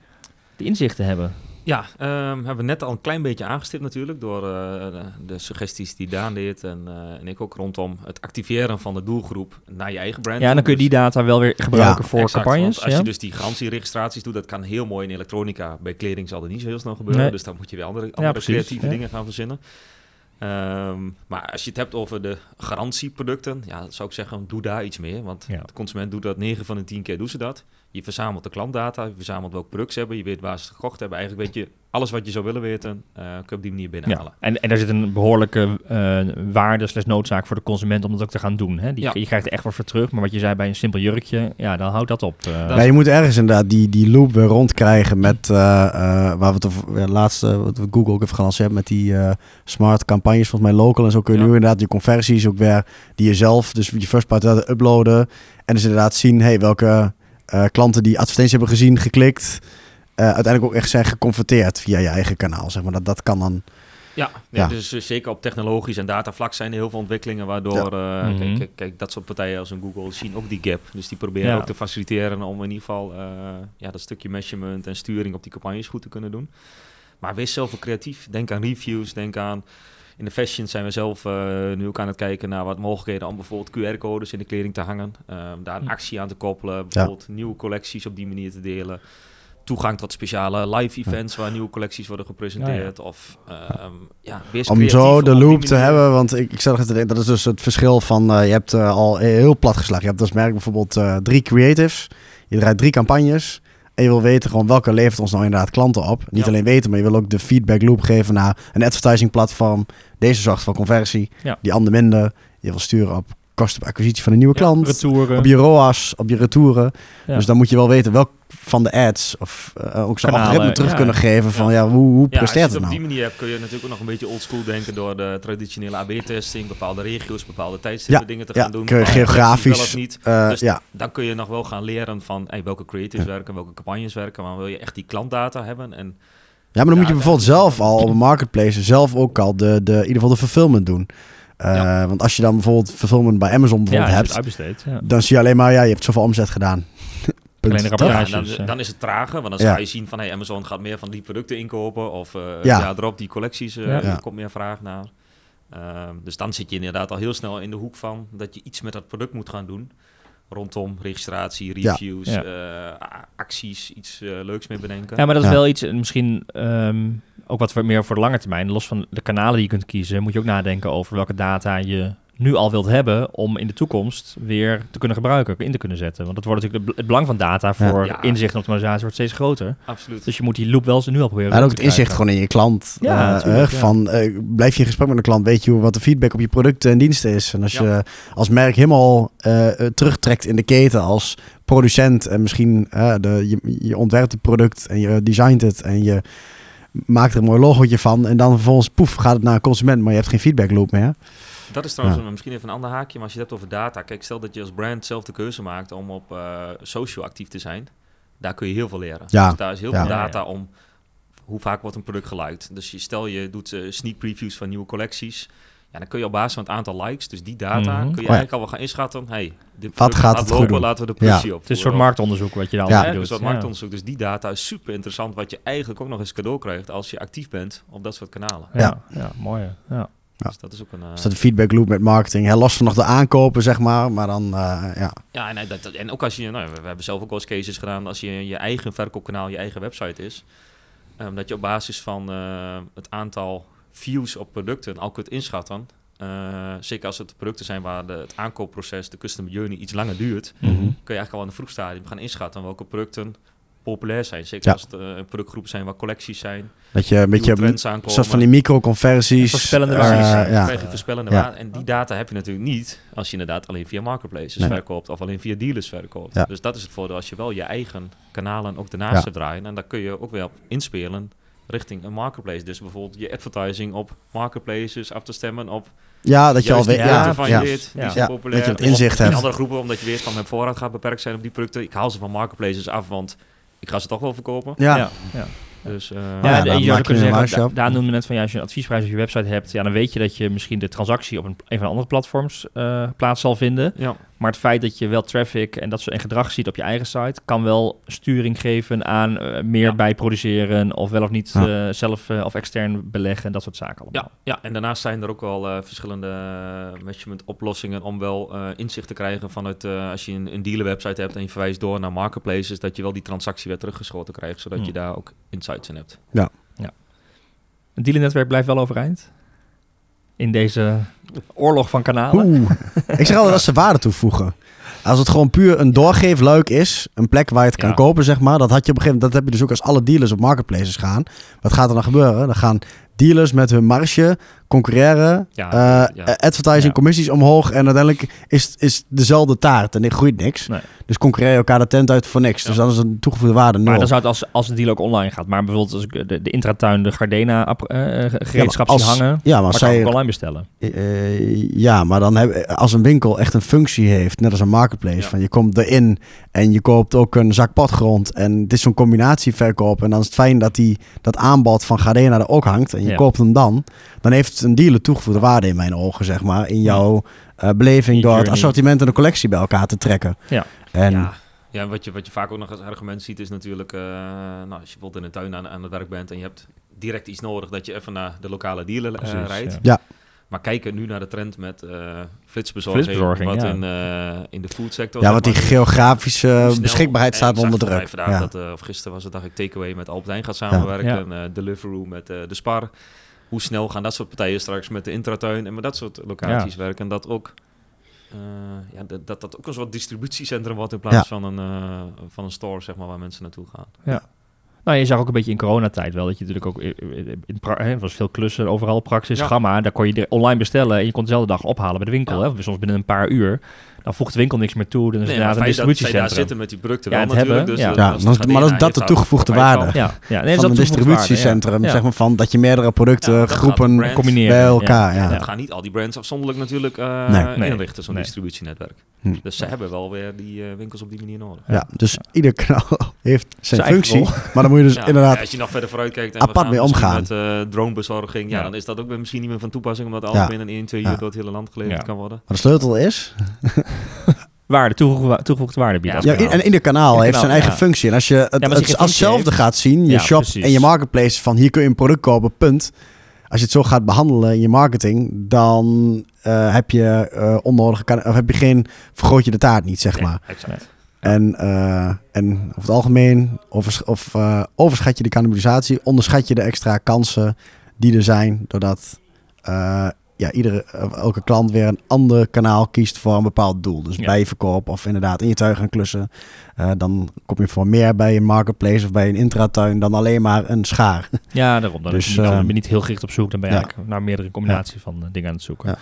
die inzichten hebben?
Ja, ehm, hebben we net al een klein beetje aangestipt natuurlijk door eh, de, de suggesties die Daan deed en, eh, en ik ook rondom het activeren van de doelgroep naar je eigen brand.
Ja, en dan kun je die data wel weer gebruiken
Ja,
voor
Exact,
campagnes.
want als
ja?
je dus die garantieregistraties doet, dat kan heel mooi in elektronica. Bij kleding zal dat niet zo heel snel gebeuren,
Nee.
dus dan moet je weer andere, andere
precies,
creatieve
ja.
dingen gaan verzinnen. Ehm, maar als je het hebt over de garantieproducten, ja, dan zou ik zeggen, doe daar iets meer. Want
Ja.
de consument doet dat 9 van de 10 keer doen ze dat. Je verzamelt de klantdata, je verzamelt welk product ze hebben, je weet waar ze het gekocht hebben. Eigenlijk weet je alles wat je zou willen weten, eh, kun je op die manier binnenhalen.
Ja, en, en daar zit een behoorlijke eh waarde slash noodzaak voor de consument om dat ook te gaan doen. Hè? Die,
Ja.
Je krijgt er echt wat voor terug, maar wat je zei bij een simpel jurkje, ja, dan houdt dat op. eh.
Dat-
Ja, je moet ergens inderdaad die, die loop weer rondkrijgen met eh, eh, waar we het over laatste wat we Google ook even gelanceerd met die eh, smart campagnes volgens mij local en zo kun je
Ja.
nu inderdaad je conversies ook weer die je zelf dus je first party data uploaden en dus inderdaad zien hey, welke eh, klanten die advertentie hebben gezien, geklikt, eh, uiteindelijk ook echt zijn geconverteerd via je eigen kanaal zeg maar dat dat kan dan
Ja,
Ja.
ja. dus eh, zeker op technologisch en datavlak zijn er heel veel ontwikkelingen waardoor, eh,
Mhm.
kijk, kijk, kijk, dat soort partijen als een Google zien ook die gap. Dus die proberen
Ja.
ook te faciliteren om in ieder geval eh, ja, dat stukje measurement en sturing op die campagnes goed te kunnen doen. Maar wees zelf ook creatief. Denk aan reviews, denk aan... In de fashion zijn we zelf eh, nu ook aan het kijken naar wat mogelijkheden om bijvoorbeeld QR-codes in de kleding te hangen. Ehm, daar een
Hm.
actie aan te koppelen. Bijvoorbeeld nieuwe collecties op die manier te delen. Toegang tot speciale live events waar nieuwe collecties worden gepresenteerd. Of ehm, ja,
om zo de loop te hebben. Want ik, ik zat er te denken, dat is dus het verschil van, eh, je hebt eh, al heel plat geslagen. Je hebt als merk bijvoorbeeld eh, drie creatives. Je draait drie campagnes. En je wil weten gewoon welke levert ons nou inderdaad klanten op. Niet
Ja.
alleen weten, maar je wil ook de feedback loop geven naar een advertising platform. Deze zorgt voor conversie,
Ja.
die ander minder. Je wil sturen op kosten op acquisitie van een nieuwe
Ja,
klant.
retouren.
Op je ROAS, op je retouren.
Ja.
Dus dan moet je wel weten welk van de ads of eh, ook zo'n algoritme terug
ja.
kunnen geven van ja,
Ja.
hoe, hoe
Ja, als je
presteert
het
het
op
nou?
die manier hebt, kun je natuurlijk ook nog een beetje oldschool denken door de traditionele AB-testing, bepaalde regio's, bepaalde tijdstippen
Ja,
dingen te
ja,
gaan doen.
kun je
bepaalde collecties
geografisch,
Wel of niet.
Eh,
Dus
ja,
Dan kun je nog wel gaan leren van hey, welke creatives werken, welke campagnes werken, maar wil je echt die klantdata hebben. En
Ja, maar dan moet je bijvoorbeeld zelf al op een marketplace zelf ook al de, de, in ieder geval de fulfillment doen. Eh,
Ja.
Want als je dan bijvoorbeeld fulfillment bij Amazon bijvoorbeeld hebt.
Ja.
dan zie je alleen maar, ja, je hebt zoveel omzet gedaan. [laughs]
Rapportages,
dan, dan is het trager, want dan
Ja.
ga je zien van hey, Amazon gaat meer van die producten inkopen of eh
Ja.
ja. erop die collecties,
Ja.
Ja.
komt meer vraag naar. Ehm, dus dan zit je inderdaad al heel snel in de hoek van dat je iets met dat product moet gaan doen. Rondom registratie, reviews, eh, acties, iets leuks mee bedenken.
Ja, maar dat is
Ja.
wel iets, misschien ehm, ook wat voor- meer voor de lange termijn. Los van de kanalen die je kunt kiezen, moet je ook nadenken over welke data je nu al wilt hebben om in de toekomst weer te kunnen gebruiken, in te kunnen zetten. Want dat wordt natuurlijk het belang van data voor
Ja.
inzicht en optimalisatie wordt steeds groter.
Absoluut.
Dus je moet die loop wel eens nu al proberen.
En ook het inzicht gewoon in je klant.
Ja,
Eh, eh, van, eh, blijf je in gesprek met een klant, weet je hoe- wat de feedback op je producten en diensten is. En als
Ja.
je als merk helemaal terugtrekt in de keten als producent en misschien de, je, je ontwerpt het product en je designt het en je maakt er een mooi logootje van en dan vervolgens poef gaat het naar een consument, maar je hebt geen feedback loop meer.
Dat is trouwens
Ja.
een- misschien even een ander haakje, maar als je het hebt over data. Kijk, stel dat je als brand zelf de keuze maakt om op eh, social actief te zijn. Daar kun je heel veel leren.
Ja.
Dus daar is heel
Ja.
veel data om hoe vaak wordt een product geliked. Dus je, stel je doet eh, sneak previews van nieuwe collecties. Ja, dan kun je op basis van het aantal likes, dus die data,
Mhm.
kun je
ja.
eigenlijk al wel gaan inschatten. Hey, dit
Wat gaat het goed
lopen,
doen?
laten we de
Ja.
pressie op.
Het is een soort marktonderzoek wat je dan
Ja.
ja.
Ja,
doet.
dus dat
Ja.
marktonderzoek. Dus die data is super interessant, wat je eigenlijk ook nog eens cadeau krijgt als je actief bent op dat soort kanalen.
Ja, ja. mooi. hè. Ja.
Ja.
Dus dat is ook een... eh,
Dus dat de feedback loop met marketing, hè, los van nog de aankopen zeg maar, maar dan eh, ja.
Ja, en, eh, dat, dat- en ook als je, nou, we, we hebben zelf ook wel eens cases gedaan, als je je eigen verkoopkanaal, je eigen website is, ehm, dat je op basis van eh, het aantal views op producten al kunt inschatten. Eh, zeker als het producten zijn waar de, het aankoopproces, de customer journey iets langer duurt,
Mhm.
kun je eigenlijk al in een vroeg stadium gaan inschatten welke producten populair zijn. Zeker
Ja.
als het eh, productgroepen zijn waar collecties zijn.
Dat je een beetje een
trends aankomen.
soort van die microconversies.
Voorspellende
eh,
waardes.
Dan
ja.
je voorspellende
Ja.
waarde. En die data heb je natuurlijk niet als je inderdaad alleen via marketplaces
Nee.
verkoopt of alleen via dealers verkoopt.
Ja.
Dus dat is het voordeel als je wel je eigen kanalen ook
Ja.
zou draaien. En daar kun je ook weer op inspelen richting een marketplace. Dus bijvoorbeeld je advertising op marketplaces af te stemmen op
Ja, dat je al weet.
ja,
Ja,
van
ja.
je weet, die
Ja.
zijn
Ja,
populair.
dat je het
Of
inzicht
in
hebt.
andere groepen, omdat je weet van mijn voorraad gaat beperkt zijn op die producten. Ik haal ze van marketplaces af, want ik ga ze toch wel verkopen.
Ja.
ja. ja.
Dus, eh,
Ja,
ja,
je zou kunnen zeggen, da- daar noemde net van ja, als je een adviesprijs op je website hebt, ja, dan weet je dat je misschien de transactie op een, een van de andere platforms eh, plaats zal vinden.
ja.
Maar het feit dat je wel traffic en dat soort en gedrag ziet op je eigen site, kan wel sturing geven aan eh, meer
Ja.
bijproduceren of wel of niet
Ja.
eh, zelf eh, of extern beleggen, dat soort zaken allemaal.
Ja, ja, en daarnaast zijn er ook wel verschillende management oplossingen om wel eh, inzicht te krijgen vanuit eh, als je een, een dealer website hebt en je verwijst door naar marketplaces, dat je wel die transactie weer teruggeschoten krijgt, zodat
Hmm.
je daar ook insights in hebt.
Het dealernetwerk blijft wel overeind in deze oorlog van kanalen.
Oeh. Ik zeg altijd dat ze waarde toevoegen. Als het gewoon puur een doorgeefluik is, een plek waar je het kan kopen, zeg maar. Dat had je op een gegeven moment, dat heb je dus ook als alle dealers op marketplaces gaan. Wat gaat er dan gebeuren? Dan gaan dealers met hun marge concurreren,
Ja,
eh,
ja.
advertising
Ja.
commissies omhoog en uiteindelijk is is dezelfde taart en er groeit niks.
Nee.
Dus concurreer je elkaar de tent uit voor niks. Dus dan is een toegevoegde waarde nul.
Maar dan zou het als, als de deal ook online gaat. Maar bijvoorbeeld als ik de, de intratuin, de Gardena app- eh, eh, gereedschap
als-
zie hangen,
ja, maar als
kan ik
zij
online bestellen.
Eh, ja, maar dan heb, als een winkel echt een functie heeft, net als een marketplace, van je komt erin en je koopt ook een zak padgrond en het is zo'n combinatieverkoop en dan is het fijn dat die, dat aanbod van Gardena er ook hangt en je koopt hem dan, dan heeft een dealer toegevoegde waarde in mijn ogen, zeg maar, in jouw eh, beleving
In
door het assortiment en de collectie bij elkaar te trekken.
Ja.
En
ja. Ja, wat je, wat je vaak ook nog als argument ziet is natuurlijk, eh, nou, als je bijvoorbeeld in een tuin aan, aan het werk bent en je hebt direct iets nodig, dat je even naar de lokale dealer eh,
Precies,
rijdt.
ja.
Ja.
Maar kijken nu naar de trend met eh flitsbezorging,
Flitsbezorging,
wat
ja.
in, eh, in de foodsector...
ja, want die geografische beschikbaarheid staat onder druk.
Vandaag
Ja.
dat, of gisteren was het, dacht ik, Takeaway met Albert Heijn gaat samenwerken.
Ja.
En eh, Deliveroo met eh, de Spar. Hoe snel gaan dat soort partijen straks met de intratuin en met dat soort locaties werken? En dat ook... eh, ja, dat, dat dat ook een soort distributiecentrum wordt in plaats
Ja.
van, een, eh, van een store, zeg maar, waar mensen naartoe gaan.
Nou, je zag ook een beetje in coronatijd wel dat je natuurlijk ook in, in hè, was veel klussen overal, praxis,
Ja.
gamma. Daar kon je online bestellen en je kon dezelfde dag ophalen bij de winkel.
Ja.
Hè, soms binnen een paar uur. Dan voegt de winkel niks meer toe. Dan is
Nee,
het een
zij daar
distributiecentrum.
zitten met die producten
Ja,
wel natuurlijk.
hebben,
dus,
ja.
dan- maar dat is dat de toegevoegde waarde.
Ja, ja. Nee,
van een
is
distributiecentrum,
Ja.
zeg maar van dat je meerdere producten, groepen
combineren.
bij elkaar. Ja.
Ja.
Dat gaan niet al die brands afzonderlijk natuurlijk eh,
Nee.
Nee.
inrichten, zo'n
Nee.
distributienetwerk.
Hm.
Dus ze hebben wel weer die eh, winkels op die manier nodig.
Ja, dus ieder kanaal [laughs] heeft zijn, functie. Maar dan moet je dus
Ja,
inderdaad...
als je nog verder vooruit kijkt en
apart mee omgaan.
met eh, dronebezorging, ja,
Ja.
dan is dat ook misschien niet meer van toepassing, omdat alles
Ja.
binnen 1, 2
Ja.
uur door het hele land geleverd
Ja.
kan worden.
Maar de sleutel is... [laughs] [laughs]
Waarde, toegevoegde, toegevoegde waarde biedt
Ja,
Ja, en ieder kanaal heeft
kanaal,
zijn eigen
ja.
functie. En als je het,
maar als
het
heeft-
gaat zien, je
Ja,
shop
precies.
en je marketplace van hier kun je een product kopen, punt. Als je het zo gaat behandelen in je marketing, dan eh, heb je eh, onnodige kan- of heb je geen vergroot je de taart niet, zeg
Ja,
maar.
exact.
En, eh, en over het algemeen overs- of, overschat je de cannibalisatie, onderschat je de extra kansen die er zijn, doordat eh, ja, iedere, eh, elke klant weer een ander kanaal kiest voor een bepaald doel. Dus
Ja.
bijverkoop of inderdaad in je tuin gaan klussen. Eh, dan kom je voor meer bij een marketplace of bij een intratuin dan alleen maar een schaar.
Ja, daarom. Dan
Dus, eh,
ben je niet heel gericht op zoek. Dan ben je
ja.
eigenlijk naar meerdere combinaties van dingen aan het zoeken.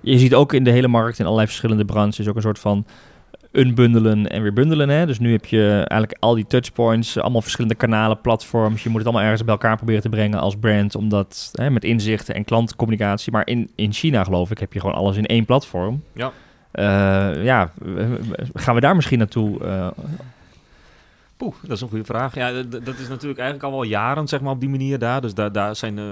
Je ziet ook in de hele markt, in allerlei verschillende branches, ook een soort van unbundelen en weer bundelen. Hè? Dus nu heb je eigenlijk al die touchpoints, allemaal verschillende kanalen, platforms. Je moet het allemaal ergens bij elkaar proberen te brengen als brand, omdat hè, met inzichten en klantcommunicatie. Maar in, in China, geloof ik, heb je gewoon alles in één platform.
Ja.
Eh, ja, gaan we daar misschien naartoe? eh,
Poeh, dat is een goede vraag. Ja, dat is natuurlijk eigenlijk al wel jaren zeg maar, op die manier daar. Dus daar, daar zijn eh,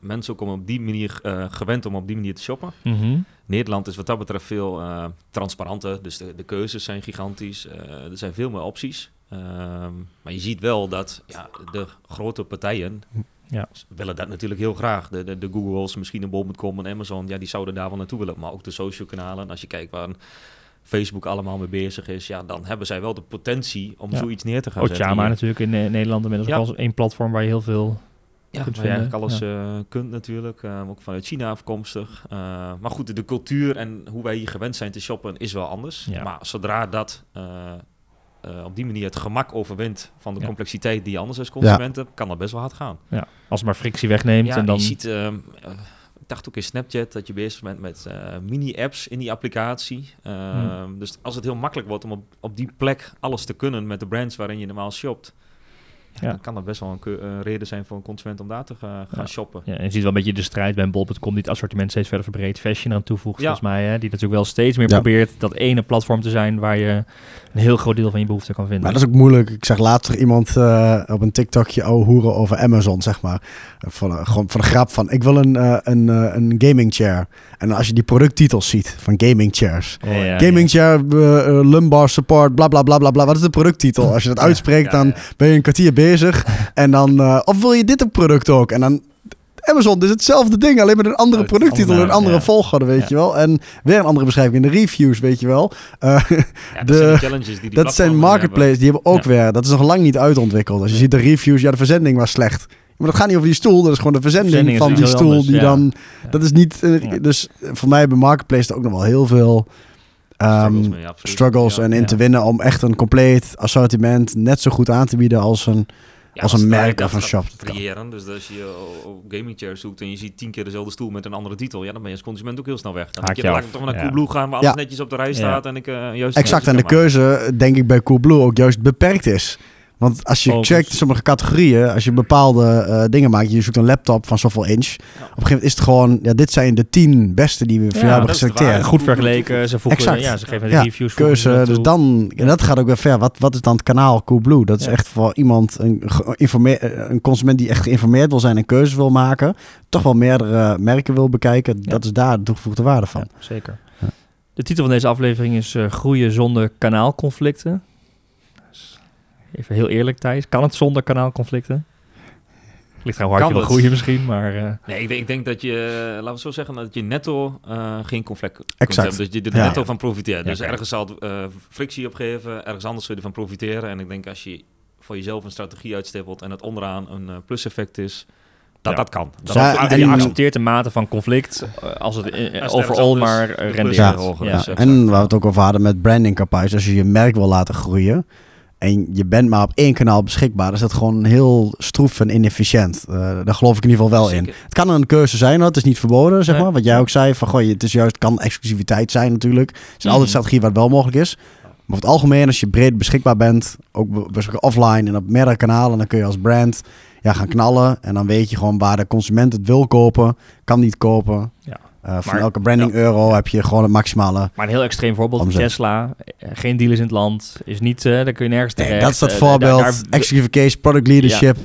mensen ook om op die manier eh, gewend om op die manier te shoppen.
mhm.
Nederland is wat dat betreft veel eh, transparanter. Dus de, de keuzes zijn gigantisch. Eh, er zijn veel meer opties. Ehm, maar je ziet wel dat ja, de grote partijen
Ja.
willen dat natuurlijk heel graag. De, de, de Googles, misschien een bol.com en Amazon, ja, die zouden daar wel naartoe willen. Maar ook de social kanalen. Als je kijkt waar een Facebook allemaal mee bezig is, ja, dan hebben zij wel de potentie om
Ja.
zoiets neer te gaan zetten.
Ochama
hier.
natuurlijk in eh, Nederland inmiddels
Ja.
ook al één platform waar je heel veel...
Ja,
kunt
waar je
vinden.
eigenlijk alles eh, kunt natuurlijk. eh, ook vanuit China afkomstig. Eh, maar goed, de cultuur en hoe wij hier gewend zijn te shoppen is wel anders.
Ja.
Maar zodra dat eh, eh, op die manier het gemak overwint van de
Ja.
complexiteit die je anders als consument hebt, kan dat best wel hard gaan.
Ja, als het maar frictie wegneemt
Ja,
en dan...
je ziet, ehm, eh, ik dacht ook in Snapchat dat je bezig bent met eh, mini-apps in die applicatie. Ehm,
Hmm.
Dus als het heel makkelijk wordt om op, op die plek alles te kunnen met de brands waarin je normaal shopt, ja,
Ja.
dan kan dat best wel een een reden zijn voor een consument om daar te ga- gaan
Ja.
shoppen.
Ja, en je ziet wel een beetje de strijd bij bol.com die het assortiment steeds verder verbreedt. Fashion eraan toevoegt
Ja.
volgens mij. Hè? Die natuurlijk wel steeds meer
Ja.
probeert dat ene platform te zijn waar je een heel groot deel van je behoefte kan vinden.
Maar dat is ook moeilijk. Ik zag later iemand eh, op een TikTokje ouwe hoeren over Amazon, zeg maar. Van, gewoon van de grap van, ik wil een, eh, een, eh, een gaming chair. En als je die producttitels ziet van gaming chairs.
Ja,
Gaming chair, lumbar support, bla bla bla bla bla. Wat is de producttitel? Als je dat uitspreekt,
Ja,
dan
ja.
ben je een kwartier bezig. en dan, eh, of wil je dit een product ook? En dan, Amazon is hetzelfde ding, alleen met een andere producttitel, een andere
ja.
volgorde, weet
Ja.
je wel. En weer een andere beschrijving in de reviews, weet je wel. Eh,
Ja, [laughs]
De-
zijn challenges die die
dat zijn
platformen
marketplaces, die hebben ook weer, dat is nog lang niet uitontwikkeld. Als je ziet de reviews, ja, de verzending was slecht. Maar dat gaat niet over die stoel, dat is gewoon de verzending, van die stoel
anders,
die dan, dat is niet, eh, dus voor mij hebben marketplaces er ook nog wel heel veel
Struggles mee, absoluut.
struggles
Ja.
en in
Ja.
te winnen om echt een compleet assortiment net zo goed aan te bieden als een,
Ja,
als een merk of een shop.
Dus als je op gaming chair zoekt en je ziet tien keer dezelfde stoel met een andere titel, ja, dan ben je als consument ook heel snel weg. Dan denk je, laat ik toch naar
Ja.
Coolblue gaan waar alles
Ja.
netjes op de rij
Ja.
staat en ik eh juist
exact, en de keuze denk ik bij Coolblue ook juist beperkt is. Want als je checkt sommige categorieën, als je bepaalde eh, dingen maakt, je zoekt een laptop van zoveel inch. Op een gegeven moment is het gewoon, ja, dit zijn de tien beste die we voor
Ja,
jou hebben geselecteerd.
goed vergeleken. Ze voegen,
Exact.
ja, ze geven de
Ja,
reviews.
keuze. Dus dan, en dat gaat ook weer ver. Wat, wat is dan het kanaal Coolblue? Dat is
Ja.
echt voor iemand, een, een consument die echt geïnformeerd wil zijn en keuzes wil maken. Toch wel meerdere merken wil bekijken.
Ja.
Dat is daar de toegevoegde waarde van.
Ja, zeker.
Ja.
De titel van deze aflevering is eh, Groeien zonder kanaalconflicten. Even heel eerlijk, Thijs. Kan het zonder kanaalconflicten? Ligt hoe hard wil groeien misschien, maar... eh,
Nee, ik denk, ik denk dat je, eh, laten we zo zeggen, dat je netto eh, geen conflict kunt
Exact.
hebben. Dus je er
Ja.
netto van profiteert.
Ja,
dus ergens zal het eh, frictie opgeven, ergens anders zul je ervan profiteren. En ik denk als je voor jezelf een strategie uitstippelt en het onderaan een pluseffect is, dat
Ja.
dat kan. Dat
en-
je accepteert de mate van conflict als het
ergens
maar rendeert.
Ja. En waar we het ook over hadden met branding campagnes. Als je je merk wil laten groeien en je bent maar op één kanaal beschikbaar, is dat gewoon heel stroef en inefficiënt. Eh, daar geloof ik in ieder geval wel in. Het kan een keuze zijn, hoor. het is niet verboden, zeg
Nee.
maar. Wat jij ook zei, van, goh, het is juist, kan exclusiviteit zijn natuurlijk. Is
Mhm.
altijd een strategie waar het wel mogelijk is. Maar over het algemeen, als je breed beschikbaar bent, ook offline en op meerdere kanalen, dan kun je als brand ja, gaan knallen. En dan weet je gewoon waar de consument het wil kopen, kan niet kopen.
Ja.
Eh, van
Maar-
elke branding euro heb je gewoon het maximale.
Maar een heel extreem voorbeeld,
Omzet.
Tesla, eh, geen dealers in het land, is niet, eh daar kun je nergens
Nee,
terecht.
dat is dat voorbeeld.
daar- daar-
Exclusive case, product leadership.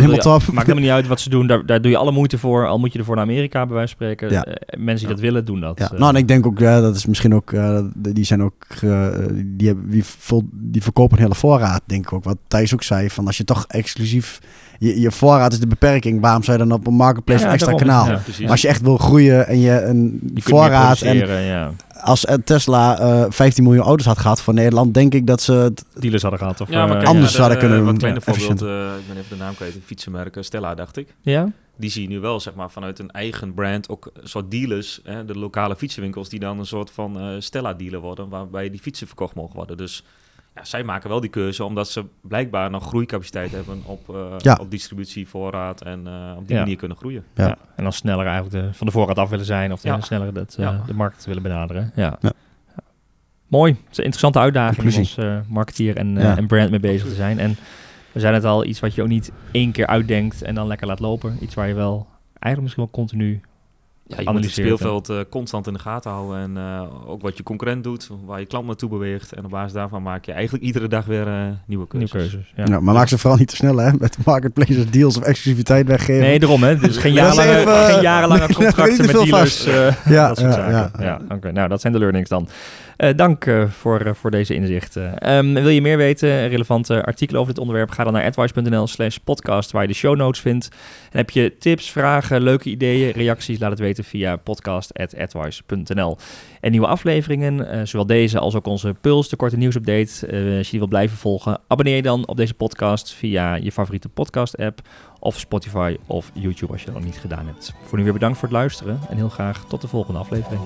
Daar
helemaal
je-
top.
Maakt helemaal niet uit wat ze doen, daar, daar doe je alle moeite voor. Al moet je ervoor naar Amerika, bij wijze van spreken.
Ja.
Eh, mensen die dat willen, doen dat.
Ja,
Eh,
nou, en ik denk ook, ja, dat is misschien ook, eh, die zijn ook, eh, die, hebben, die, vol- die verkopen een hele voorraad, denk ik ook. Wat Thijs ook zei, van als je toch exclusief, je, je voorraad is de beperking, waarom zou je dan op een marketplace
Ja,
een extra
daarom.
kanaal? Maar als je echt wil groeien en je een
je
voorraad en. Als eh, Tesla eh 15 miljoen auto's had gehad voor Nederland, denk ik dat ze het
dealers hadden gehad. Of,
Ja, maar
eh,
anders
ja,
zouden
de,
kunnen
Wat
doen,
kleine
ja,
voorbeeld, eh, ik ben even de naam kwijt, een fietsenmerk, eh, Stella dacht ik.
ja?
Die zie je nu wel, zeg maar, vanuit een eigen brand, ook een soort dealers, hè, de lokale fietsenwinkels, die dan een soort van eh, Stella-dealer worden, waarbij die fietsen verkocht mogen worden. Dus ja, zij maken wel die keuze, omdat ze blijkbaar nog groeicapaciteit hebben op, eh,
Ja.
op distributie, voorraad en eh, op die
Ja.
manier kunnen groeien.
Ja.
Ja. En dan sneller eigenlijk de, van de voorraad af willen zijn of
Ja.
sneller dat, eh,
Ja.
de markt willen benaderen. Ja.
Ja.
Ja. Mooi. Het is een interessante uitdaging om als eh, marketeer en, eh, en brand mee bezig te zijn. En we zijn het al, iets wat je ook niet één keer uitdenkt en dan lekker laat lopen. Iets waar je wel eigenlijk misschien wel continu
Ja, je moet het speelveld eh, constant in de gaten houden en eh, ook wat je concurrent doet, waar je klant naartoe beweegt. En op basis daarvan maak je eigenlijk iedere dag weer eh, nieuwe keuzes.
nieuwe keuzes. Ja.
Ja, maar maak ze vooral niet te snel, hè? Met marketplaces, deals of exclusiviteit weggeven.
Nee, daarom hè. Dus geen [laughs] jarenlange,
even-
geen jarenlange [laughs] contracten met
te veel
dealers.
vast.
eh,
ja,
dat soort
ja,
zaken.
ja.
Ja, oké. Nou, dat zijn de learnings dan. Eh, dank eh, voor, eh, voor deze inzichten. Ehm, wil je meer weten, relevante artikelen over dit onderwerp, ga dan naar advice.nl slash podcast, waar je de show notes vindt. En heb je tips, vragen, leuke ideeën, reacties, laat het weten via podcast.advice.nl. En nieuwe afleveringen, zowel deze als ook onze Puls, de korte nieuwsupdate, als je die wil blijven volgen, abonneer je dan op deze podcast via je favoriete podcast-app of Spotify of YouTube als je dat nog niet gedaan hebt. Voor nu weer bedankt voor het luisteren en heel graag tot de volgende aflevering.